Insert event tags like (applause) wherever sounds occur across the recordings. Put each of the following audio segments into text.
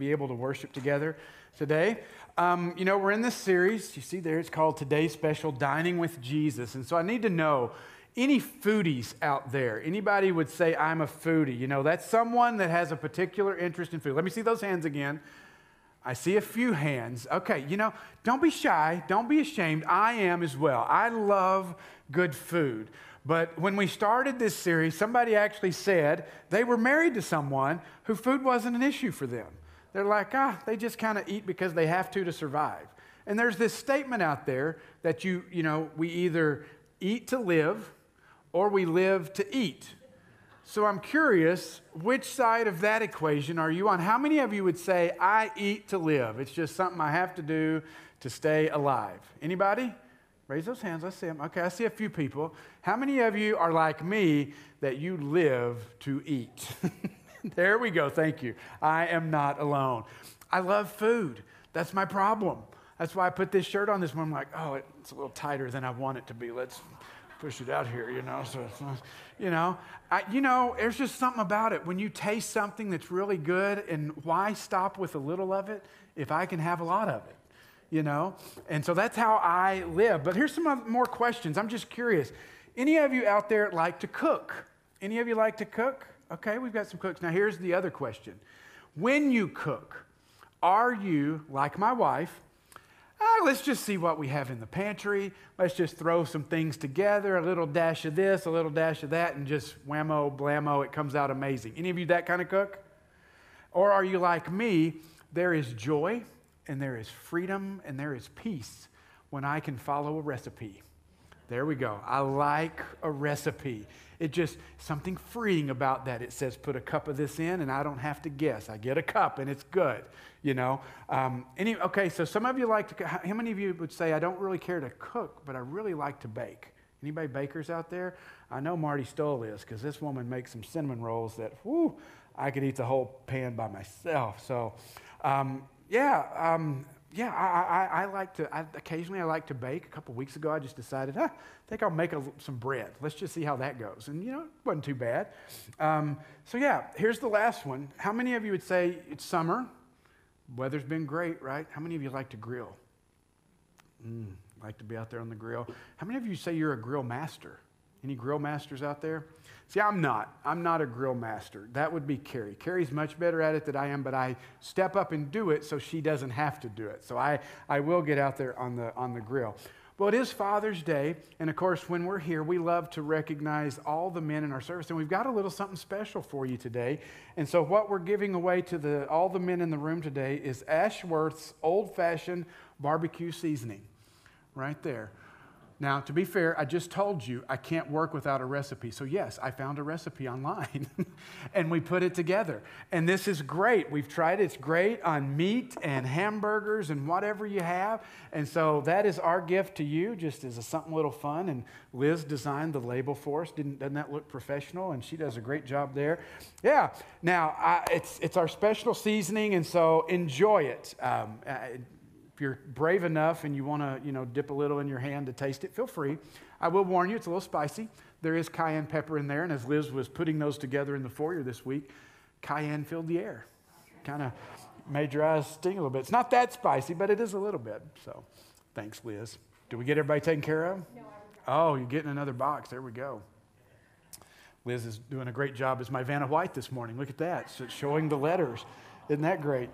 be able to worship together today. Um, you know, we're in this series. You see there, it's called Today's Special Dining with Jesus. And so I need to know any foodies out there? Anybody would say, I'm a foodie. You know, that's someone that has a particular interest in food. Let me see those hands again. I see a few hands. Okay, you know, don't be shy. Don't be ashamed. I am as well. I love good food. But when we started this series, somebody actually said they were married to someone who food wasn't an issue for them. They're like, ah, they just kind of eat because they have to to survive. And there's this statement out there that you, you know, we either eat to live or we live to eat. So I'm curious, which side of that equation are you on? How many of you would say, I eat to live? It's just something I have to do to stay alive. Anybody? Raise those hands. I see them. Okay, I see a few people. How many of you are like me that you live to eat? (laughs) (laughs) there we go. Thank you. I am not alone. I love food. That's my problem. That's why I put this shirt on this morning. I'm like, oh, it's a little tighter than I want it to be. Let's push it out here, you know. So, you know, I, you know, there's just something about it. When you taste something that's really good, and why stop with a little of it if I can have a lot of it? You know? And so that's how I live. But here's some more questions. I'm just curious. Any of you out there like to cook? Any of you like to cook? Okay, we've got some cooks. Now, here's the other question When you cook, are you, like my wife, ah, let's just see what we have in the pantry. Let's just throw some things together, a little dash of this, a little dash of that, and just whammo, blammo, it comes out amazing. Any of you that kind of cook? Or are you like me? There is joy and there is freedom and there is peace when I can follow a recipe. There we go. I like a recipe. It just something freeing about that. It says put a cup of this in, and I don't have to guess. I get a cup, and it's good. You know. Um, any, okay, so some of you like to. How many of you would say I don't really care to cook, but I really like to bake? Anybody bakers out there? I know Marty Stoll is because this woman makes some cinnamon rolls that, whoo, I could eat the whole pan by myself. So, um, yeah, um, yeah, I, I, I, like to, I, occasionally I like to bake. A couple weeks ago, I just decided, huh, I think I'll make a, some bread. Let's just see how that goes. And, you know, it wasn't too bad. Um, so, yeah, here's the last one. How many of you would say it's summer? Weather's been great, right? How many of you like to grill? Mm, like to be out there on the grill. How many of you say you're a grill master? Any grill masters out there? See, I'm not. I'm not a grill master. That would be Carrie. Carrie's much better at it than I am, but I step up and do it so she doesn't have to do it. So I, I will get out there on the, on the grill. Well, it is Father's Day, and of course, when we're here, we love to recognize all the men in our service, and we've got a little something special for you today. And so, what we're giving away to the, all the men in the room today is Ashworth's old fashioned barbecue seasoning, right there. Now, to be fair, I just told you I can't work without a recipe. So, yes, I found a recipe online (laughs) and we put it together. And this is great. We've tried it. It's great on meat and hamburgers and whatever you have. And so, that is our gift to you, just as a something little fun. And Liz designed the label for us. Didn't, doesn't that look professional? And she does a great job there. Yeah. Now, I, it's, it's our special seasoning, and so enjoy it. Um, I, if you're brave enough and you want to, you know, dip a little in your hand to taste it, feel free. I will warn you, it's a little spicy. There is cayenne pepper in there, and as Liz was putting those together in the foyer this week, cayenne filled the air. Kind of made your eyes sting a little bit. It's not that spicy, but it is a little bit. So thanks, Liz. Do we get everybody taken care of? No, oh, you're getting another box. There we go. Liz is doing a great job as my Vanna White this morning. Look at that. So showing the letters. Isn't that great?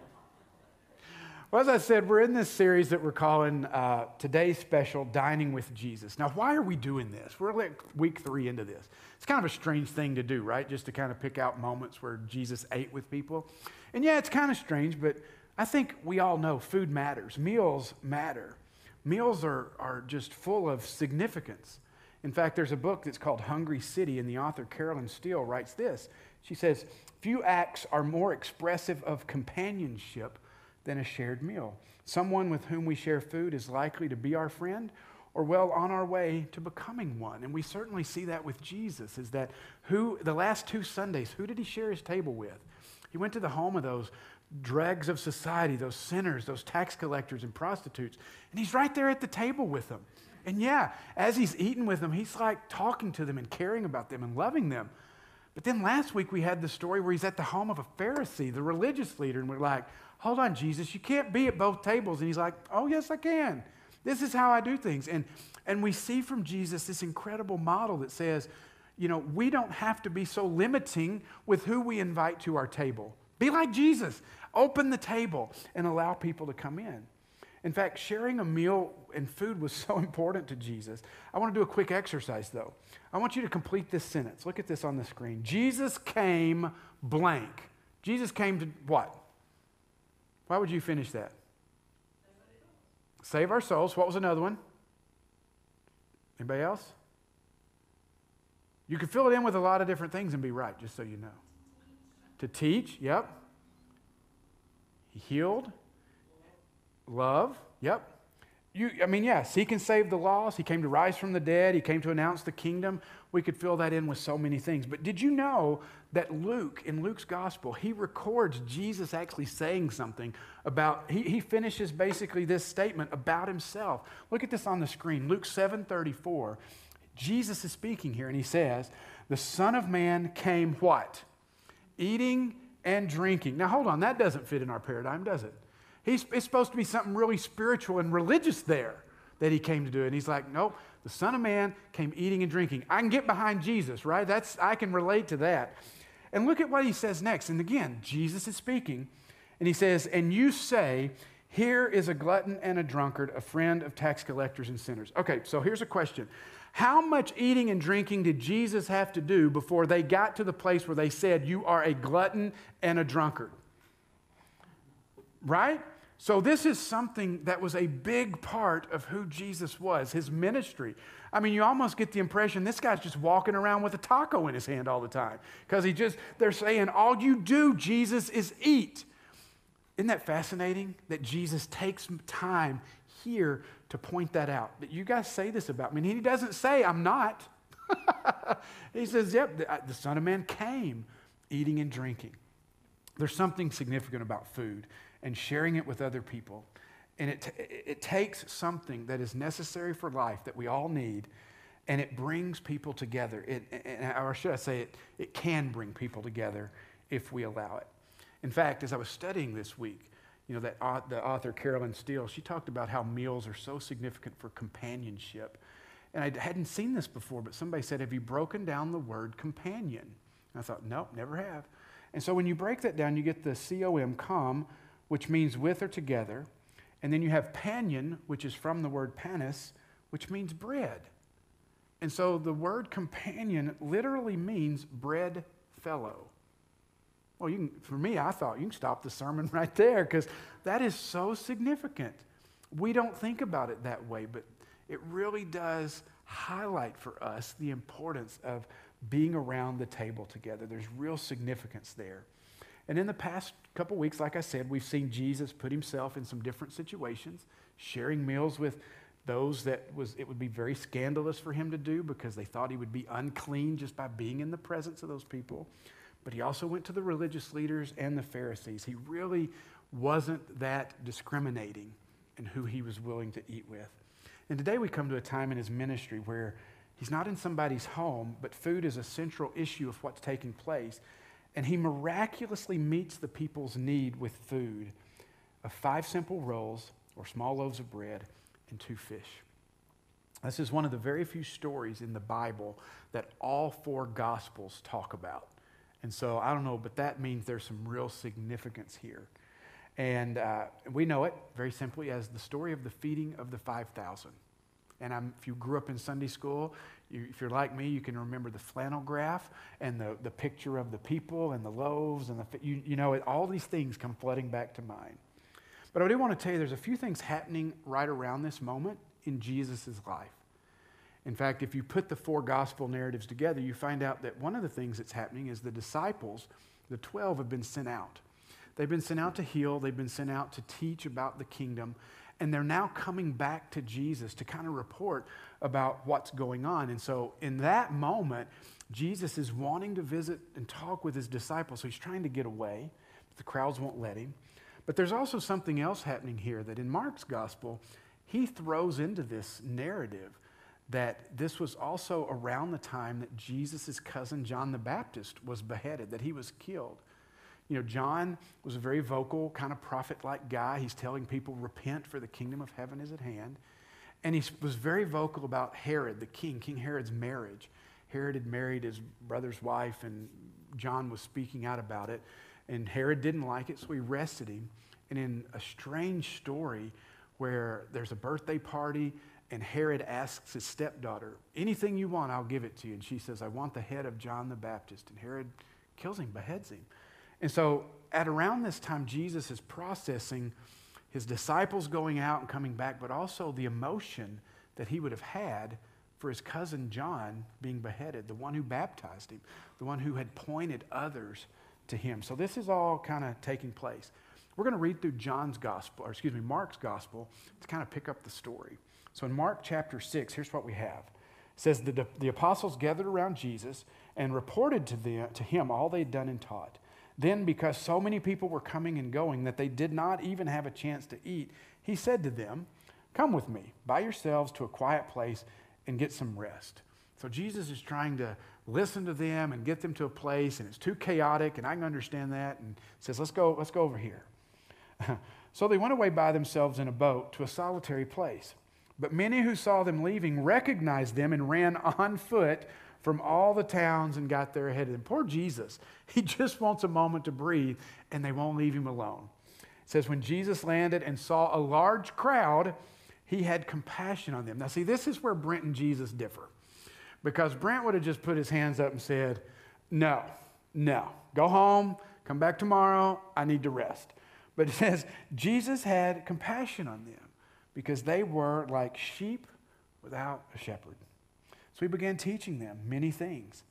Well, as I said, we're in this series that we're calling uh, Today's Special Dining with Jesus. Now, why are we doing this? We're like week three into this. It's kind of a strange thing to do, right? Just to kind of pick out moments where Jesus ate with people. And yeah, it's kind of strange, but I think we all know food matters, meals matter. Meals are, are just full of significance. In fact, there's a book that's called Hungry City, and the author Carolyn Steel writes this. She says, Few acts are more expressive of companionship than a shared meal. Someone with whom we share food is likely to be our friend or well on our way to becoming one. And we certainly see that with Jesus is that who the last two Sundays, who did he share his table with? He went to the home of those dregs of society, those sinners, those tax collectors and prostitutes, and he's right there at the table with them. And yeah, as he's eating with them, he's like talking to them and caring about them and loving them. But then last week we had the story where he's at the home of a Pharisee, the religious leader, and we're like, hold on, Jesus, you can't be at both tables. And he's like, oh, yes, I can. This is how I do things. And, and we see from Jesus this incredible model that says, you know, we don't have to be so limiting with who we invite to our table. Be like Jesus. Open the table and allow people to come in. In fact, sharing a meal and food was (laughs) so important to Jesus. I want to do a quick exercise, though. I want you to complete this sentence. Look at this on the screen. Jesus came blank. Jesus came to what? Why would you finish that? Save our souls. What was another one? Anybody else? You could fill it in with a lot of different things and be right, just so you know. To teach, yep. He healed. Love, yep. You, I mean, yes, he can save the lost. He came to rise from the dead. He came to announce the kingdom. We could fill that in with so many things. But did you know that Luke, in Luke's gospel, he records Jesus actually saying something about, he, he finishes basically this statement about himself. Look at this on the screen. Luke 7 34. Jesus is speaking here, and he says, The Son of Man came what? Eating and drinking. Now, hold on, that doesn't fit in our paradigm, does it? He's, it's supposed to be something really spiritual and religious there that he came to do. And he's like, Nope, the Son of Man came eating and drinking. I can get behind Jesus, right? That's, I can relate to that. And look at what he says next. And again, Jesus is speaking, and he says, And you say, Here is a glutton and a drunkard, a friend of tax collectors and sinners. Okay, so here's a question how much eating and drinking did Jesus have to do before they got to the place where they said, You are a glutton and a drunkard? Right? So, this is something that was a big part of who Jesus was, his ministry. I mean, you almost get the impression this guy's just walking around with a taco in his hand all the time because he just, they're saying, All you do, Jesus, is eat. Isn't that fascinating that Jesus takes time here to point that out. That you guys say this about me. And he doesn't say, I'm not. (laughs) he says, Yep, the, Son of Man came eating and drinking. There's something significant about food and sharing it with other people. And it, it takes something that is necessary for life that we all need, and it brings people together. It, or should I say, it, it can bring people together if we allow it. In fact, as I was studying this week, you know, that uh, the author Carolyn Steel, she talked about how meals are so significant for companionship. And I hadn't seen this before, but somebody said, Have you broken down the word companion? And I thought, Nope, never have. And so when you break that down, you get the C O M, com, which means with or together. And then you have panion, which is from the word panis, which means bread. And so the word companion literally means bread fellow. Well, you can, for me, I thought you can stop the sermon (laughs) right there because that is so significant. We don't think about it that way, but it really does highlight for us the importance of being around the table together. There's real significance there. And in the past couple weeks, like I said, we've seen Jesus put himself in some different situations, sharing meals with those that was it would be very scandalous for him to do because they thought he would be unclean just by being in the presence of those people but he also went to the religious leaders and the Pharisees. He really wasn't that discriminating in who he was willing to eat with. And today we come to a time in his ministry where he's not in somebody's home, but food is a central issue of what's taking place. And he miraculously meets the people's need with food of five simple rolls or small loaves of bread and two fish. This is one of the very few stories in the Bible that all four Gospels talk about. And so I don't know, but that means there's some real significance here. And uh, we know it very simply as the story of the feeding of the 5,000. And I'm, if you grew up in Sunday school, if you're like me, you can remember the flannel graph and the, the picture of the people and the loaves and the, you, you know, all these things come flooding back to mind. But I do want to tell you there's a few things happening right around this moment in Jesus' life. In fact, if you put the four gospel narratives together, you find out that one of the things that's happening is the disciples, the 12, have been sent out. They've been sent out to heal, they've been sent out to teach about the kingdom, and they're now coming back to Jesus to kind of report about what's going on. And so, in that moment, Jesus is wanting to visit and talk with his disciples. So, he's trying to get away, but the crowds won't let him. But there's also something else happening here that in Mark's gospel, he throws into this narrative that this was also around the time that Jesus' cousin John the Baptist was beheaded, that he was killed. You know, John was a very vocal, kind of prophet like guy. He's telling people, repent, for the kingdom of heaven is at hand. And he was very vocal about Herod, the king, King Herod's marriage. Herod had married his brother's wife, and John was speaking out about it. And Herod didn't like it, so he arrested him. And in a strange story where there's a birthday party, and Herod asks his stepdaughter, Anything you want, I'll give it to you. And she says, I want the head of John the Baptist. And Herod kills him, beheads him. And so, at around this time, Jesus is processing his disciples going out and coming back, but also the emotion that he would have had for his cousin John being beheaded, the one who baptized him, the one who had pointed others to him. So, this is all kind of taking place. We're going to read through John's gospel, or excuse me, Mark's gospel, to kind of pick up the story. So, in Mark chapter 6, here's what we have. It says, The, the apostles gathered around Jesus and reported to, the, to him all they'd done and taught. Then, because so many people were coming and going that they did not even have a chance to eat, he said to them, Come with me by yourselves to a quiet place and get some rest. So, Jesus is trying to listen to them and get them to a place, and it's too chaotic, and I can understand that, and says, Let's go, let's go over here. (laughs) so they went away by themselves in a boat to a solitary place. But many who saw them leaving recognized them and ran on foot from all the towns and got there ahead of them. Poor Jesus. (laughs) He just wants a moment to breathe, and they won't leave him alone. It says, When Jesus landed and saw a large crowd, he had compassion on them. Now, see, this is where Brent and Jesus differ. Because Brent would have just put his hands up and said, No, no, go home, come back tomorrow, I need to rest. But it (laughs) says, Jesus had compassion on them because they were like sheep without a shepherd. So he began teaching them many things.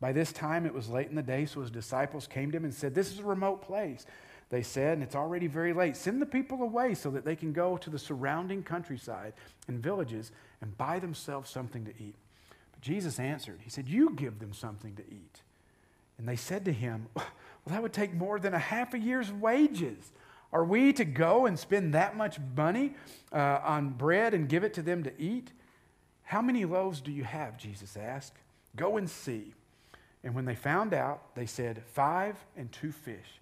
By this time, it was late in the day, so his disciples came to him and said, This is a remote place. They said, and it's already very late. Send the people away so that they can go to the surrounding countryside and villages and buy themselves something to eat. But Jesus answered, He said, You give them something to eat. And they said to him, (laughs) Well, that would take more than a half a year's wages. Are we to go and spend that much money uh, on bread and give it to them to eat? How many loaves do you have? Jesus asked. Go and see. And when they found out, they said, Five and two fish.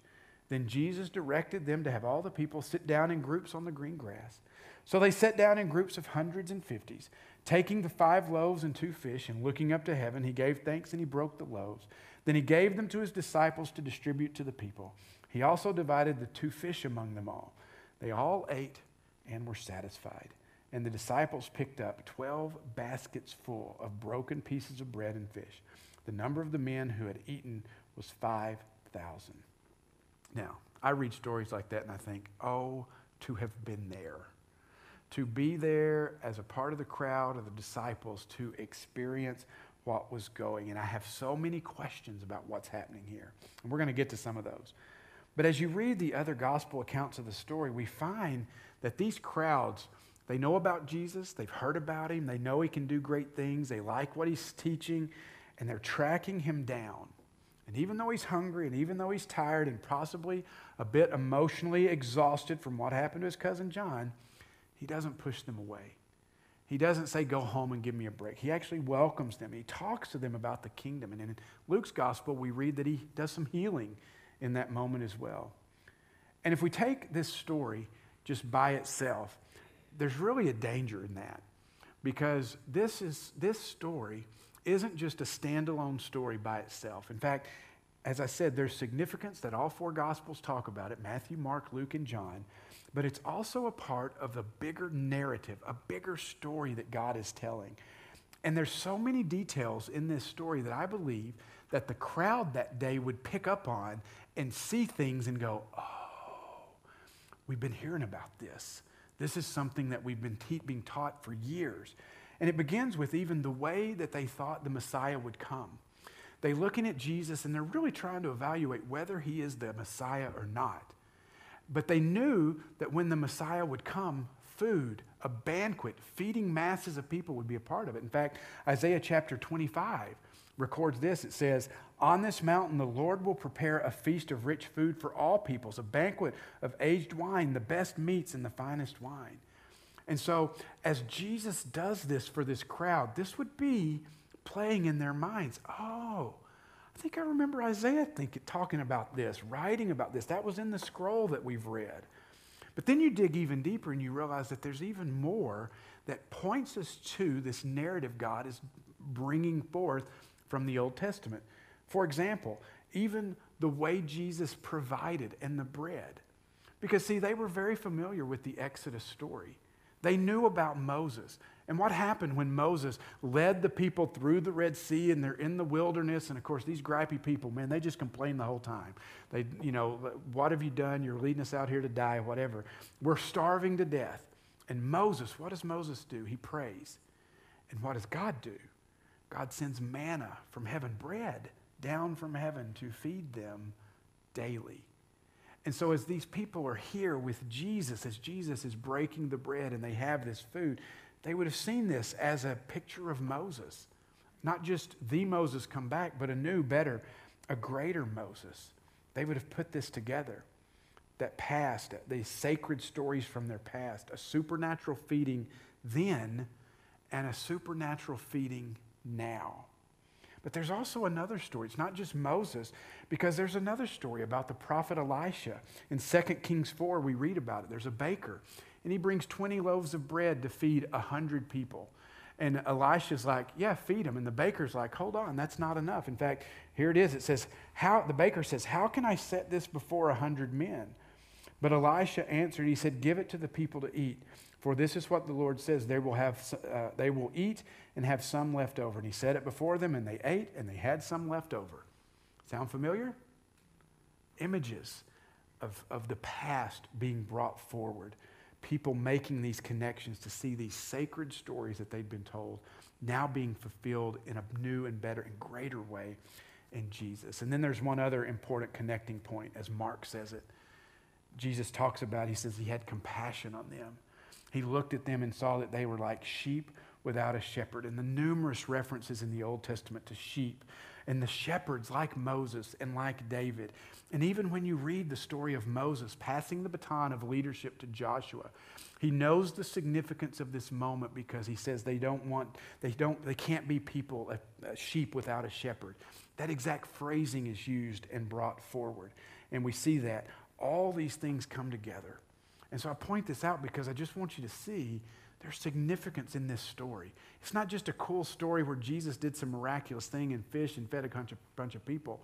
Then Jesus directed them to have all the people sit down in groups on the green grass. So they sat down in groups of hundreds and fifties. Taking the five loaves and two fish and looking up to heaven, he gave thanks and he broke the loaves. Then he gave them to his disciples to distribute to the people. He also divided the two fish among them all. They all ate and were satisfied. And the disciples picked up 12 baskets full of broken pieces of bread and fish. The number of the men who had eaten was 5,000. Now, I read stories like that and I think, oh, to have been there. To be there as a part of the crowd of the disciples to experience what was going. And I have so many questions about what's happening here. And we're going to get to some of those. But as you read the other gospel accounts of the story, we find that these crowds, they know about Jesus, they've heard about him, they know he can do great things, they like what he's teaching, and they're tracking him down. And even though he's hungry, and even though he's tired, and possibly a bit emotionally exhausted from what happened to his cousin John, he doesn't push them away. He doesn't say, Go home and give me a break. He actually welcomes them. He talks to them about the kingdom. And in Luke's gospel, we read that he does some healing in that moment as well. And if we take this story just by itself, there's really a danger in that because this, is, this story isn't just a standalone story by itself. In fact, as I said, there's significance that all four Gospels talk about it Matthew, Mark, Luke, and John. But it's also a part of the bigger narrative, a bigger story that God is telling. And there's so many details in this story that I believe that the crowd that day would pick up on and see things and go, oh, we've been hearing about this. This is something that we've been te- being taught for years. And it begins with even the way that they thought the Messiah would come. They're looking at Jesus and they're really trying to evaluate whether he is the Messiah or not. But they knew that when the Messiah would come, food, a banquet, feeding masses of people would be a part of it. In fact, Isaiah chapter 25 records this. It says, On this mountain the Lord will prepare a feast of rich food for all peoples, a banquet of aged wine, the best meats and the finest wine. And so, as Jesus does this for this crowd, this would be playing in their minds. Oh, I think I remember Isaiah think, talking about this, writing about this. That was in the scroll that we've read. But then you dig even deeper and you realize that there's even more that points us to this narrative God is bringing forth from the Old Testament. For example, even the way Jesus provided and the bread. Because, see, they were very familiar with the Exodus story. They knew about Moses. And what happened when Moses led the people through the Red Sea and they're in the wilderness? And of course, these gripey people, man, they just complain the whole time. They, you know, what have you done? You're leading us out here to die, whatever. We're starving to death. And Moses, what does Moses do? He prays. And what does God do? God sends manna from heaven, bread down from heaven to feed them daily. And so, as these people are here with Jesus, as Jesus is breaking the bread and they have this food, they would have seen this as a picture of Moses. Not just the Moses come back, but a new, better, a greater Moses. They would have put this together that past, these sacred stories from their past, a supernatural feeding then and a supernatural feeding now. But there's also another story. It's not just Moses, because there's another story about the prophet Elisha. In 2 Kings 4, we read about it. There's a baker, and he brings 20 loaves of bread to feed 100 people. And Elisha's like, Yeah, feed them. And the baker's like, Hold on, that's not enough. In fact, here it is. It says, how, The baker says, How can I set this before 100 men? But Elisha answered, He said, Give it to the people to eat. For this is what the Lord says they will, have, uh, they will eat and have some left over. And he said it before them, and they ate, and they had some left over. Sound familiar? Images of, of the past being brought forward. People making these connections to see these sacred stories that they'd been told now being fulfilled in a new and better and greater way in Jesus. And then there's one other important connecting point, as Mark says it. Jesus talks about, he says he had compassion on them. He looked at them and saw that they were like sheep without a shepherd. And the numerous references in the Old Testament to sheep and the shepherds like Moses and like David. And even when you read the story of Moses passing the baton of leadership to Joshua, he knows the significance of this moment because he says they don't want, they don't, they can't be people, a, a sheep without a shepherd. That exact phrasing is used and brought forward. And we see that all these things come together. And so I point this out because I just want you to see there's significance in this story. It's not just a cool story where Jesus did some miraculous thing and fish and fed a bunch of, bunch of people.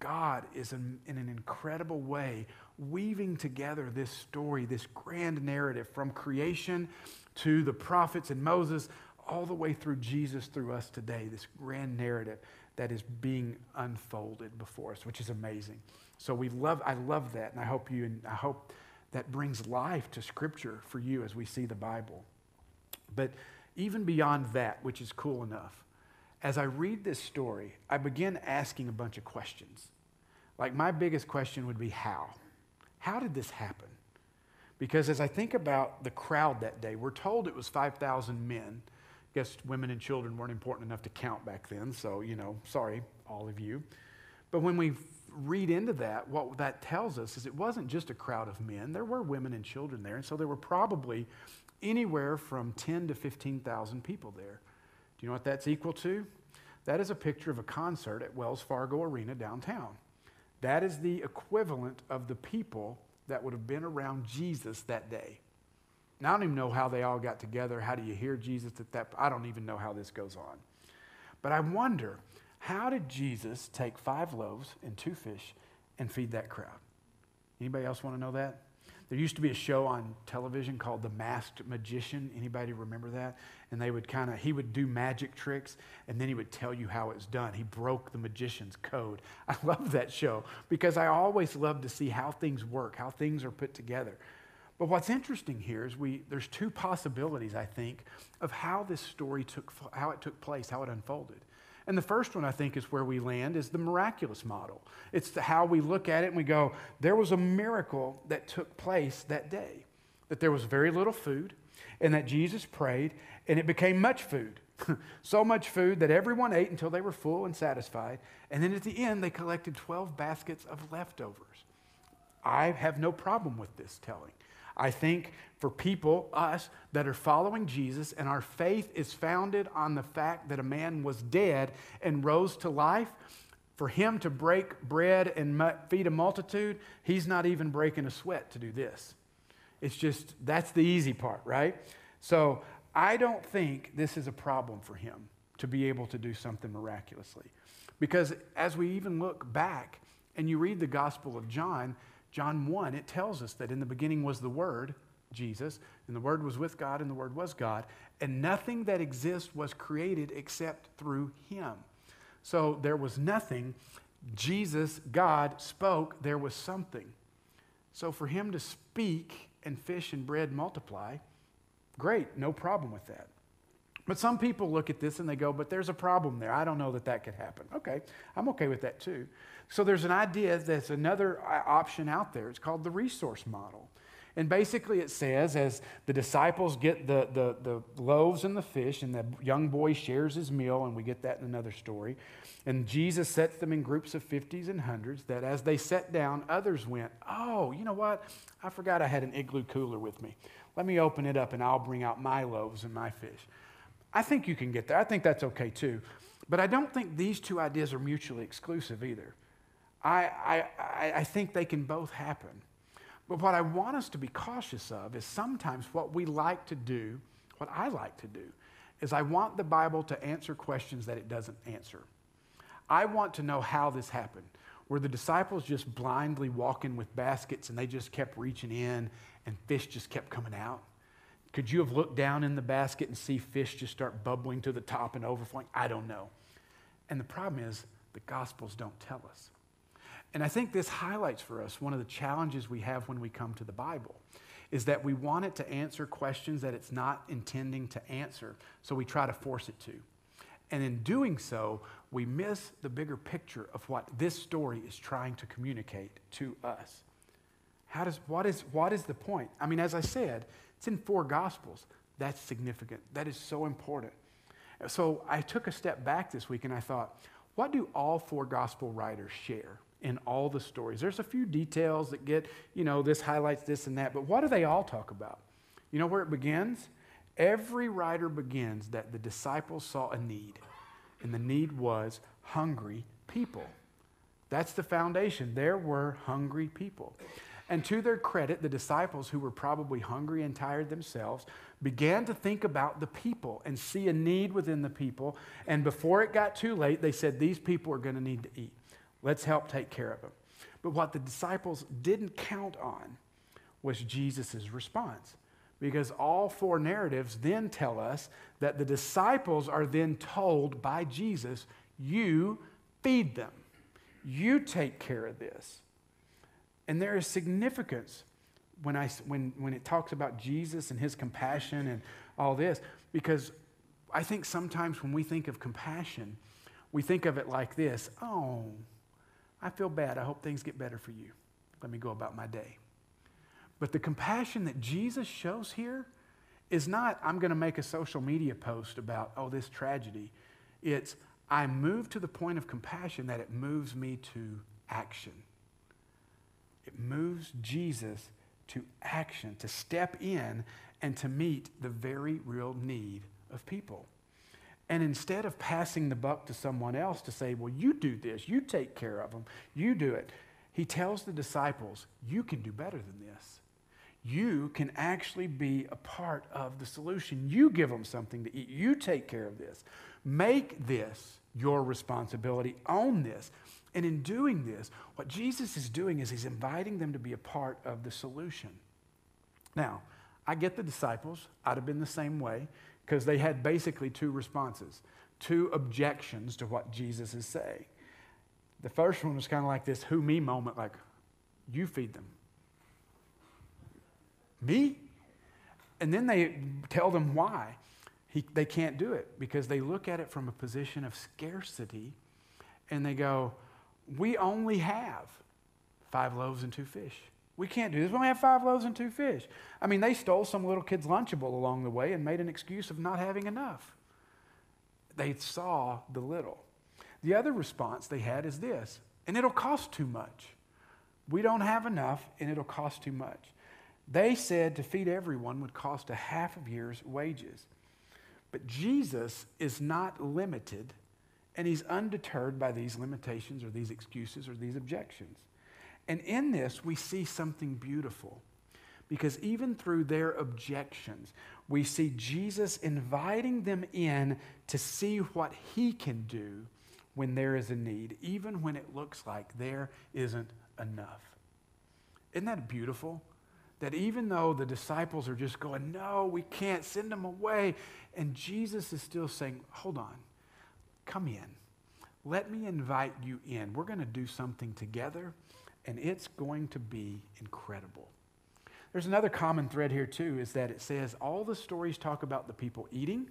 God is in, in an incredible way weaving together this story, this grand narrative from creation to the prophets and Moses, all the way through Jesus, through us today, this grand narrative that is being unfolded before us, which is amazing. So we love, I love that, and I hope you, and I hope that brings life to Scripture for you as we see the Bible. But even beyond that, which is cool enough, as I read this story, I begin asking a bunch of questions. Like, my biggest question would be how? How did this happen? Because as I think about the crowd that day, we're told it was 5,000 men. I guess women and children weren't important enough to count back then, so, you know, sorry, all of you. But when we read into that, what that tells us is it wasn't just a crowd of men. There were women and children there. And so there were probably anywhere from 10 to 15,000 people there. Do you know what that's equal to? That is a picture of a concert at Wells Fargo Arena downtown. That is the equivalent of the people that would have been around Jesus that day. Now, I don't even know how they all got together. How do you hear Jesus at that? I don't even know how this goes on. But I wonder how did Jesus take five loaves and two fish and feed that crowd? Anybody else want to know that? There used to be a show on television called The Masked Magician. Anybody remember that? And they would kind of, he would do magic tricks and then he would tell you how it's done. He broke the magician's code. (laughs) I love that show because I always love to see how things work, how things are put together. But what's interesting here is we, there's two possibilities, I think, of how this story took, how it took place, how it unfolded. And the first one, I think, is where we land, is the miraculous model. It's how we look at it and we go, there was a miracle that took place that day, that there was very little food, and that Jesus prayed, and it became much food. (laughs) so much food that everyone ate until they were full and satisfied. And then at the end, they collected 12 baskets of leftovers. I have no problem with this telling. I think for people, us, that are following Jesus and our faith is founded on the fact that a man was dead and rose to life, For him to break bread and feed a multitude, he's not even breaking a sweat to do this. It's just, that's the easy part, right? So I don't think this is a problem for him to be able to do something miraculously. Because as we even look back and you read the Gospel of John, John 1, it tells us that in the beginning was the Word, Jesus, and the Word was with God, and the Word was God, and nothing that exists was created except through Him. So there was nothing. Jesus, God, spoke, there was something. So for Him to speak and fish and bread multiply, great, no problem with that. But some people look at this and they go, but there's a problem there. I don't know that that could happen. Okay, I'm okay with that too. So there's an idea that's another uh, option out there. It's called the resource model. And basically, it says as the disciples get the, the, the loaves and the fish, and the young boy shares his meal, and we get that in another story. And Jesus sets them in groups of 50s and hundreds, that as they sat down, others went, Oh, you know what? I forgot I had an igloo cooler with me. Let me open it up, and I'll bring out my loaves and my fish. I think you can get there. I think that's okay too. But I don't think these two ideas are mutually exclusive either. I, I, I think they can both happen. But what I want us to be cautious of is sometimes what we like to do, what I like to do, is I want the Bible to answer questions that it doesn't answer. I want to know how this happened. Were the disciples just blindly walking with baskets and they just kept reaching in and fish just kept coming out? Could you have looked down in the basket and see fish just start bubbling to the top and overflowing? I don't know. And the problem is, the Gospels don't tell us. And I think this highlights for us one of the challenges we have when we come to the Bible is that we want it to answer questions that it's not intending to answer, so we try to force it to. And in doing so, we miss the bigger picture of what this story is trying to communicate to us. How does, what, is, what is the point? I mean, as I said, it's in four Gospels. That's significant. That is so important. So I took a step back this week and I thought, what do all four Gospel writers share? in all the stories. There's a few details that get, you know, this highlights this and that, but what do they all talk about? You know where it begins? Every writer begins that the disciples saw a need, and the need was hungry people. That's the foundation. There were hungry people. And to their credit, the disciples, who were probably hungry and tired themselves, began to think about the people and see a need within the people. And before it got too late, they said, These people are going to need to eat. Let's help take care of them. But what the disciples didn't count on was Jesus' response. Because all four narratives then tell us that the disciples are then told by Jesus, You feed them, you take care of this. And there is significance when, I, when, when it talks about Jesus and his compassion and all this, because I think sometimes when we think of compassion, we think of it like this oh, I feel bad. I hope things get better for you. Let me go about my day. But the compassion that Jesus shows here is not, I'm going to make a social media post about, oh, this tragedy. It's, I move to the point of compassion that it moves me to action. It moves Jesus to action, to step in and to meet the very real need of people. And instead of passing the buck to someone else to say, well, you do this, you take care of them, you do it, he tells the disciples, you can do better than this. You can actually be a part of the solution. You give them something to eat. You take care of this. Make this your responsibility. Own this. And in doing this, what Jesus is doing is he's inviting them to be a part of the solution. Now, I get the disciples. I'd have been the same way because they had basically two responses, two objections to what Jesus is saying. The first one was kind of like this who me moment, like, you feed them. Me? And then they tell them why he, they can't do it because they look at it from a position of scarcity and they go, We only have five loaves and two fish. We can't do this. We only have five loaves and two fish. I mean, they stole some little kid's Lunchable along the way and made an excuse of not having enough. They saw the little. The other response they had is this, and it'll cost too much. We don't have enough, and it'll cost too much. They said to feed everyone would cost a half of year's wages. But Jesus is not limited And he's undeterred by these limitations or these excuses or these objections. And in this, we see something beautiful. Because even through their objections, we see Jesus inviting them in to see what he can do when there is a need, even when it looks like there isn't enough. Isn't that beautiful? That even though the disciples are just going, no, we can't send them away, and Jesus is still saying, hold on, come in. Let me invite you in. We're going to do something together, and it's going to be incredible. There's another common thread here, too, is that it says all the stories talk about the people eating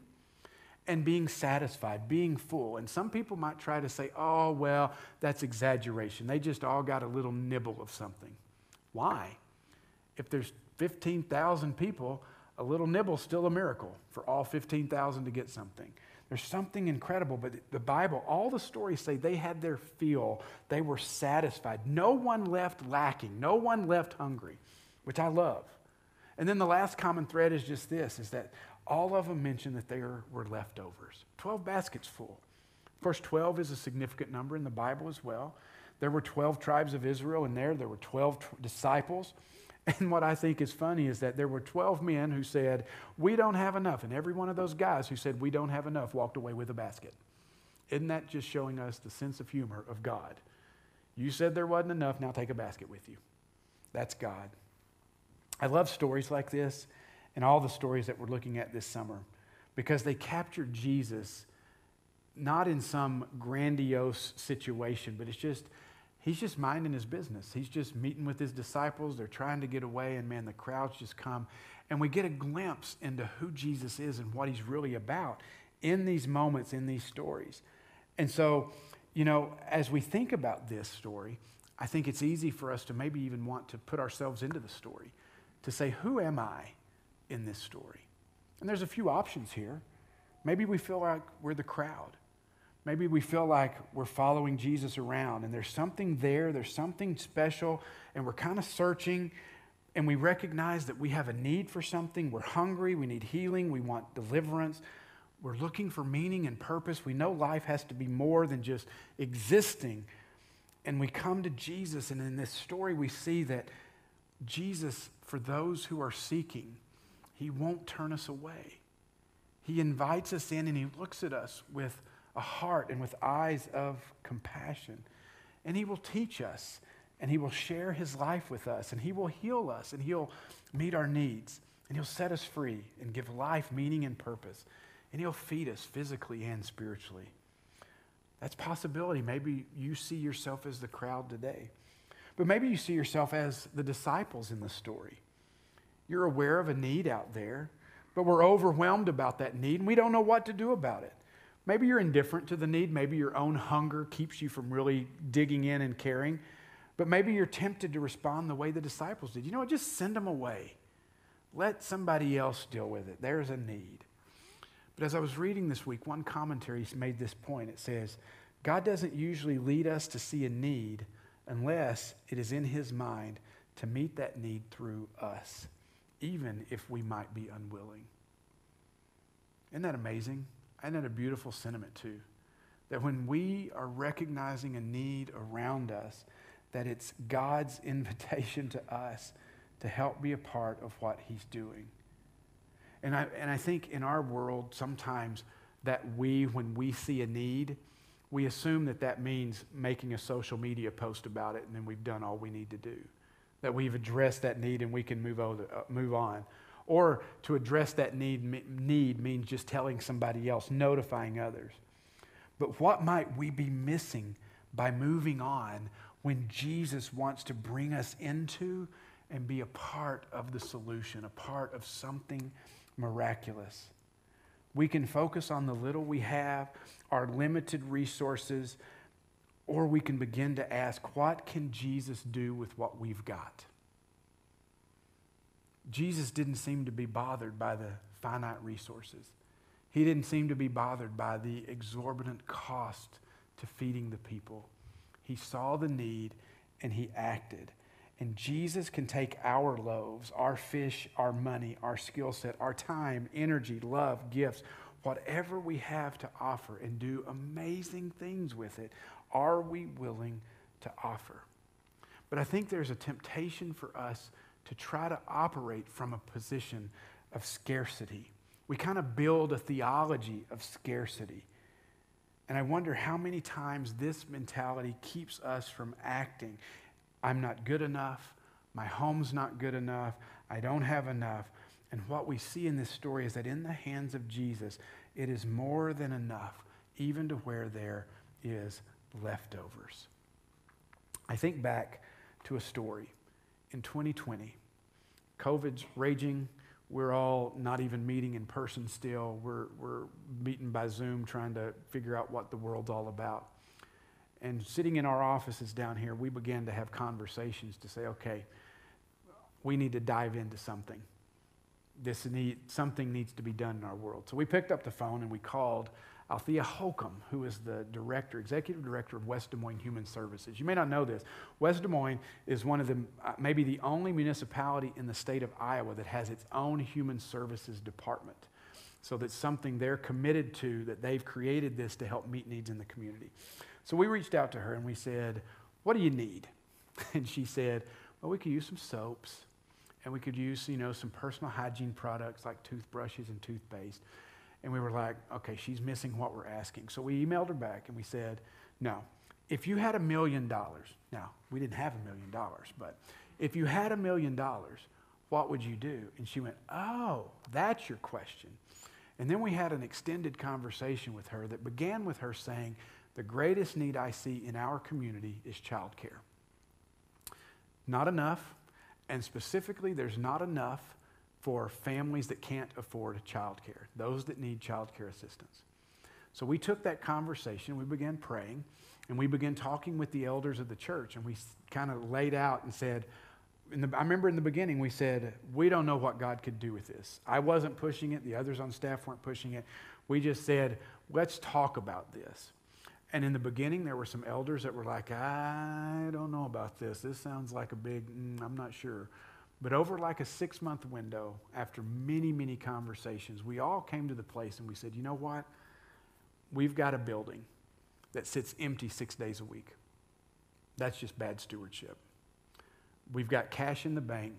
and being satisfied, being full. And some people might try to say, oh, well, that's exaggeration. They just all got a little nibble of something. Why? If there's 15,000 people, a little nibble's still a miracle for all 15,000 to get something. There's something incredible, but the Bible, all the stories say they had their fill. They were satisfied. No one left lacking. No one left hungry, which I love. And then the last common thread is just this, is that all of them mention that there were leftovers. 12 baskets full. Of course, 12 is a significant number in the Bible as well. There were 12 tribes of Israel and there. There were 12 tr- disciples. (laughs) And what I think is funny is that there were 12 men who said, We don't have enough. And every one of those guys who said, We don't have enough, walked away with a basket. Isn't that just showing us the sense of humor of God? You said there wasn't enough, now take a basket with you. That's God. I love stories like this and all the stories that we're looking at this summer because they capture Jesus not in some grandiose situation, but it's just he's just minding his business. He's just meeting with his disciples. They're trying to get away, and man, the crowds just come. And we get a glimpse into who Jesus is and what he's really about in these moments, in these stories. And so, you know, as we think about this story, I think it's easy for us to maybe even want to put ourselves into the story, to say, Who am I in this story? And there's a few options here. Maybe we feel like we're the crowd. Maybe we feel like we're following Jesus around and there's something there, there's something special, and we're kind of searching and we recognize that we have a need for something. We're hungry, we need healing, we want deliverance. We're looking for meaning and purpose. We know life has to be more than just existing. And we come to Jesus, and in this story, we see that Jesus, for those who are seeking, He won't turn us away. He invites us in and He looks at us with a heart and with eyes of compassion. And He will teach us, and He will share His life with us, and He will heal us, and He'll meet our needs, and He'll set us free and give life meaning and purpose, and He'll feed us physically and spiritually. That's possibility. Maybe you see yourself as the crowd today. But maybe you see yourself as the disciples in the story. You're aware of a need out there, but we're overwhelmed about that need and we don't know what to do about it. Maybe you're indifferent to the need. Maybe your own hunger keeps you from really digging in and caring. But maybe you're tempted to respond the way the disciples did. You know what? Just send them away. Let somebody else deal with it. There's a need. But as I was reading this week, one commentary made this point. It says, God doesn't usually lead us to see a need unless it is in his mind to meet that need through us, even if we might be unwilling. Isn't that amazing? Isn't that a beautiful sentiment, too? That when we are recognizing a need around us, that it's God's (laughs) invitation to us to help be a part of what He's doing. And I, and I think in our world, sometimes that we, when we see a need, we assume that that means making a social media post about it and then we've done all we need to do. That we've addressed that need and we can move on. Uh, move on. Or to address that need, need means just telling somebody else, notifying others. But what might we be missing by moving on when Jesus wants to bring us into and be a part of the solution, a part of something miraculous? We can focus on the little we have, our limited resources, or we can begin to ask, what can Jesus do with what we've got? Jesus didn't seem to be bothered by the finite resources. He didn't seem to be bothered by the exorbitant cost to feeding the people. He saw the need and he acted. And Jesus can take our loaves, our fish, our money, our skill set, our time, energy, love, gifts, whatever we have to offer and do amazing things with it, are we willing to offer? But I think there's a temptation for us to try to operate from a position of scarcity. We kind of build a theology of scarcity. And I wonder how many times this mentality keeps us from acting. I'm not good enough. My home's not good enough. I don't have enough. And what we see in this story is that in the hands of Jesus, it is more than enough, even to where there is leftovers. I think back to a story in 2020. COVID's raging. We're all not even meeting in person still. We're, we're meeting by Zoom trying to figure out what the world's all about. And sitting in our offices down here, we began to have conversations to say, okay, we need to dive into something. This need, something needs to be done in our world. So we picked up the phone and we called Althea Holcomb, who is the director, executive director of West Des Moines Human Services. You may not know this. West Des Moines is one of the, uh, maybe the only municipality in the state of Iowa that has its own human services department. So that's something they're committed to, that they've created this to help meet needs in the community. So we reached out to her and we said, What do you need? (laughs) And she said, Well, we could use some soaps and we could use, you know, some personal hygiene products like toothbrushes and toothpaste. And we were like, okay, she's missing what we're asking. So we emailed her back and we said, no, if you had a million dollars, now we didn't have a million dollars, but if you had a million dollars, what would you do? And she went, oh, that's your question. And then we had an extended conversation with her that began with her saying, the greatest need I see in our community is childcare. Not enough, and specifically, there's not enough for families that can't afford childcare, those that need childcare assistance. So we took that conversation, we began praying, and we began talking with the elders of the church, and we kind of laid out and said, the, I remember in the beginning we said, we don't know what God could do with this. I wasn't pushing it, the others on staff weren't pushing it. We just said, let's talk about this. And in the beginning, there were some elders that were like, I don't know about this. This sounds like a big, mm, I'm not sure. But over like a six month window, after many, many conversations, we all came to the place and we said, you know what? We've got a building that sits empty six days a week. That's just bad stewardship. We've got cash in the bank.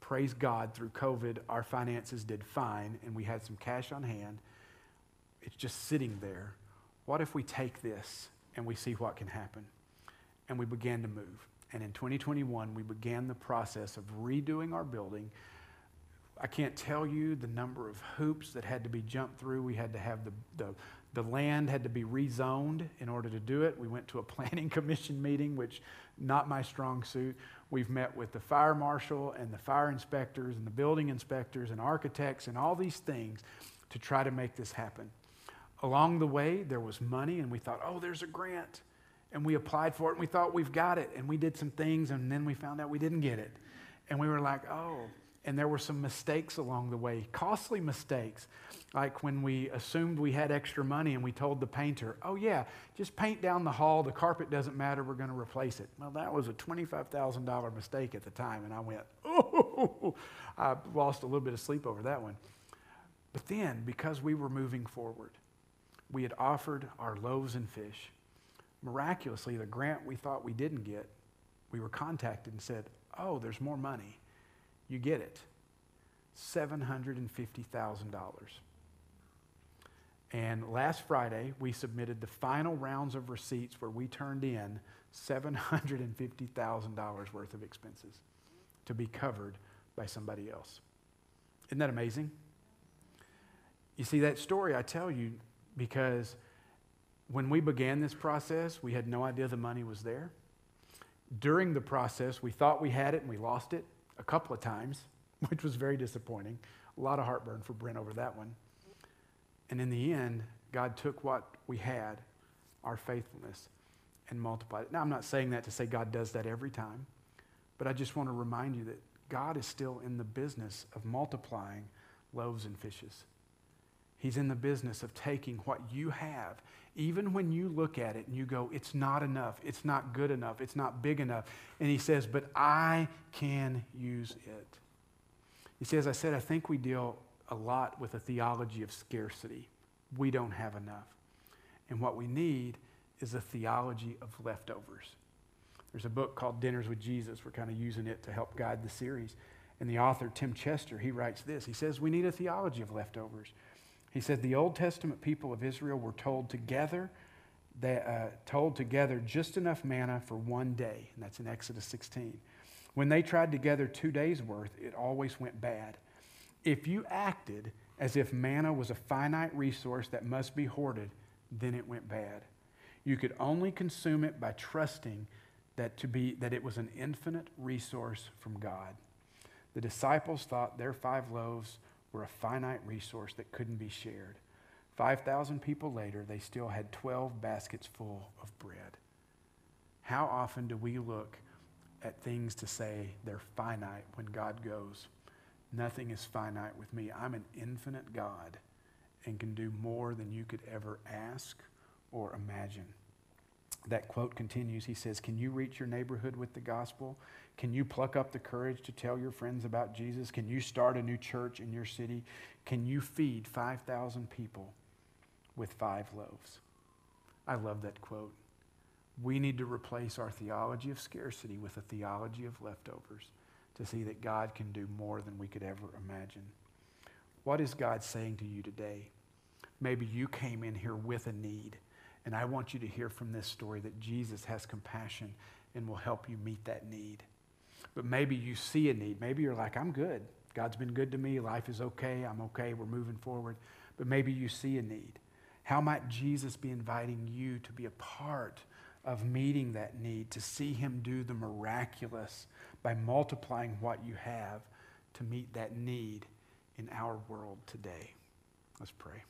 Praise God, through COVID, our finances did fine and we had some cash on hand. It's just sitting there. What if we take this and we see what can happen? And we began to move. And in 2021, we began the process of redoing our building. I can't tell you the number of hoops that had to be jumped through. We had to have the, the, the land had to be rezoned in order to do it. We went to a (laughs) planning commission meeting, which not my strong suit. We've met with the fire marshal and the fire inspectors and the building inspectors and architects and all these things to try to make this happen. Along the way, there was money, and we thought, oh, there's a grant and we applied for it and we thought we've got it and we did some things and then we found out we didn't get it. And we were like, oh. And there were some mistakes along the way, costly mistakes. Like when we assumed we had extra money and we told the painter, oh, yeah, just paint down the hall. The carpet doesn't matter. We're going to replace it. Well, that was a $25,000 mistake at the time. And I went, (laughs) oh, I lost a little bit of sleep over that one. But then, because we were moving forward, we had offered our loaves and fish miraculously, the grant we thought we didn't get, we were contacted and said, Oh, there's more money. You get it. $750,000. And last Friday, we submitted the final rounds of receipts where we turned in $750,000 worth of expenses to be covered by somebody else. Isn't that amazing? You see, that story I tell you because when we began this process, we had no idea the money was there. During the process, we thought we had it and we lost it a couple of times, (laughs) which was very disappointing. A lot of heartburn for Brent over that one. And in the end, God took what we had, our faithfulness, and multiplied it. Now, I'm not saying that to say God does that every time, but I just want to remind you that God is still in the business of multiplying loaves and fishes. He's in the business of taking what you have, even when you look at it and you go, it's not enough, it's not good enough, it's not big enough. And he says, but I can use it. He says, I said, I think we deal a lot with a theology of scarcity. we don't have enough. And what we need is a theology of leftovers. There's a book called Dinners with Jesus. We're kind of using it to help guide the series. And the author, Tim Chester, he writes this. He says, We need a theology of leftovers. He said, The Old Testament people of Israel were told together, that, uh, told together just enough manna for one day. And that's in Exodus 16. When they tried to gather two days' worth, it always went bad. If you acted as if manna was a finite resource that must be hoarded, then it went bad. You could only consume it by trusting that, to be, that it was an infinite resource from God. The disciples thought their five loaves were a finite resource that couldn't be shared. 5,000 people later, they still had 12 baskets full of bread. How often do we look at things to say they're finite when God goes, Nothing is finite with me. I'm an infinite God and can do more than you could ever ask or imagine. That quote continues. He says, Can you reach your neighborhood with the gospel? Can you pluck up the courage to tell your friends about Jesus? Can you start a new church in your city? Can you feed 5,000 people with five loaves? I love that quote. We need to replace our theology of scarcity with a theology of leftovers to see that God can do more than we could ever imagine. What is God saying to you today? Maybe you came in here with a need, and I want you to hear from this story that Jesus has compassion and will help you meet that need. But maybe you see a need. Maybe you're like, I'm good. God's been good to me. Life is okay. I'm okay. We're moving forward. But maybe you see a need. How might Jesus be inviting you to be a part of meeting that need, to see Him do the miraculous by multiplying what you have to meet that need in our world today? Let's pray.